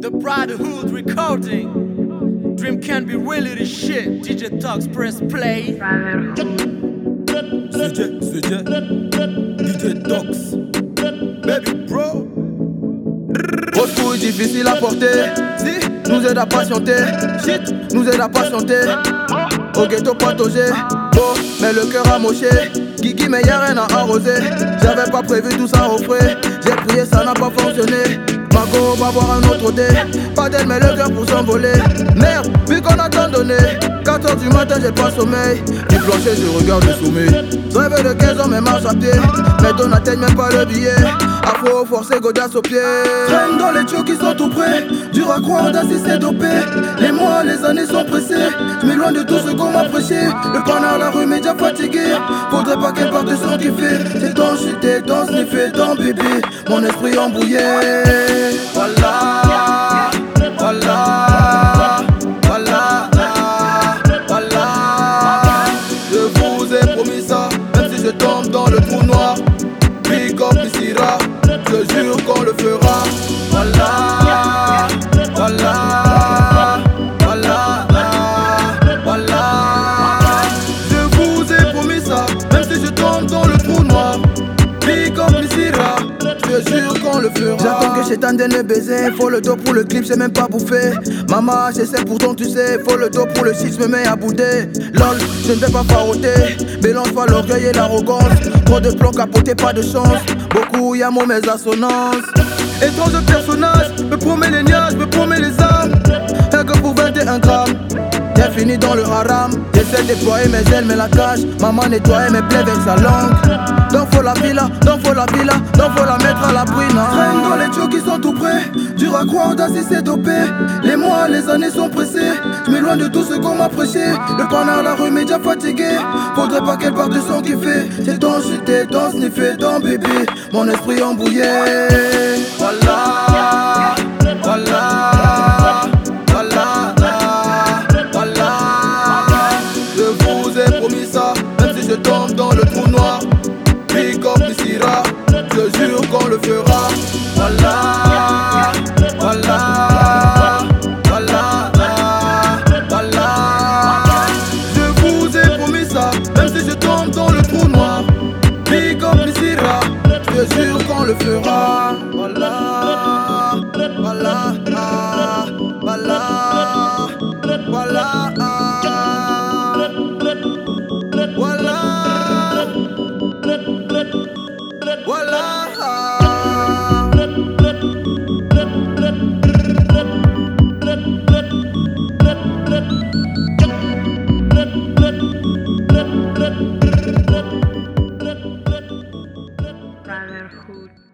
The Brotherhood recording. Dream can be really the shit. DJ Talks press play. CJ, CJ, DJ Tox, Baby Bro. Grosse couille difficile à porter. Si, nous aide à patienter. Shit, nous aide à patienter. Au ghetto patogé. Oh, mais le cœur a moché. Guigui, mais y'a rien à arroser. J'avais pas prévu tout ça au frais. J'ai prié, ça n'a pas fonctionné. Mago va voir un autre dé. Pas d'elle, mais le cœur pour s'envoler. Merde, vu qu'on a tant donné. 4h du matin, j'ai pas sommeil. Du plancher, je regarde le. Je rêve de 15 ans, mais marche à pied. Mais don n'atteignent même pas le billet. Afro forcé, godasse au pied. Traîne dans les tuyaux qui sont tout près. Dur à croire, d'assis c'est dopé. Les mois, les années sont pressés. Je m'éloigne de tout ce qu'on m'a prêché. Le canard, la rue m'est déjà fatigué. Faudrait pas qu'elle parte sans kiffer. C'est dans chuter, dans sniffer, dans bébé. Mon esprit embrouillé. Voilà, J'attends que Chétan donne le baiser. Faut le dos pour le clip, j'ai même pas bouffé. Maman, j'essaie pourtant, tu sais. Faut le dos pour le shit, je me mets à bouder. Lol, je ne vais pas faroter. Mélange pas l'orgueil et l'arrogance. Trop de plans capotés, pas de chance. Beaucoup y a mauvaise assonance. Étrange personnage, me promet les nuages, me promet les armes. Rien que pour 21 grammes. J'ai fini dans le haram. J'essaie de déployer mes ailes, mais la cage. Maman nettoyait mes plaies avec sa langue. La villa, donc faut la villa, donc faut la mettre à l'abri. Traîne dans les tuyaux qui sont tout près. Dur à croire, c'est dopé? Les mois, les années sont pressés. Je m'éloigne de tout ce qu'on m'a prêché. Le canard, la rue déjà fatigué. Faudrait pas qu'elle parte de son kiffé. C'est dans chuter, dans sniffer, dans bébé. Mon esprit embrouillé. Le fera. Voilà, voilà, voilà, voilà. Je vous ai promis ça, même si je tombe dans le trou noir. Big up je jure qu'on le fera. Brotherhood.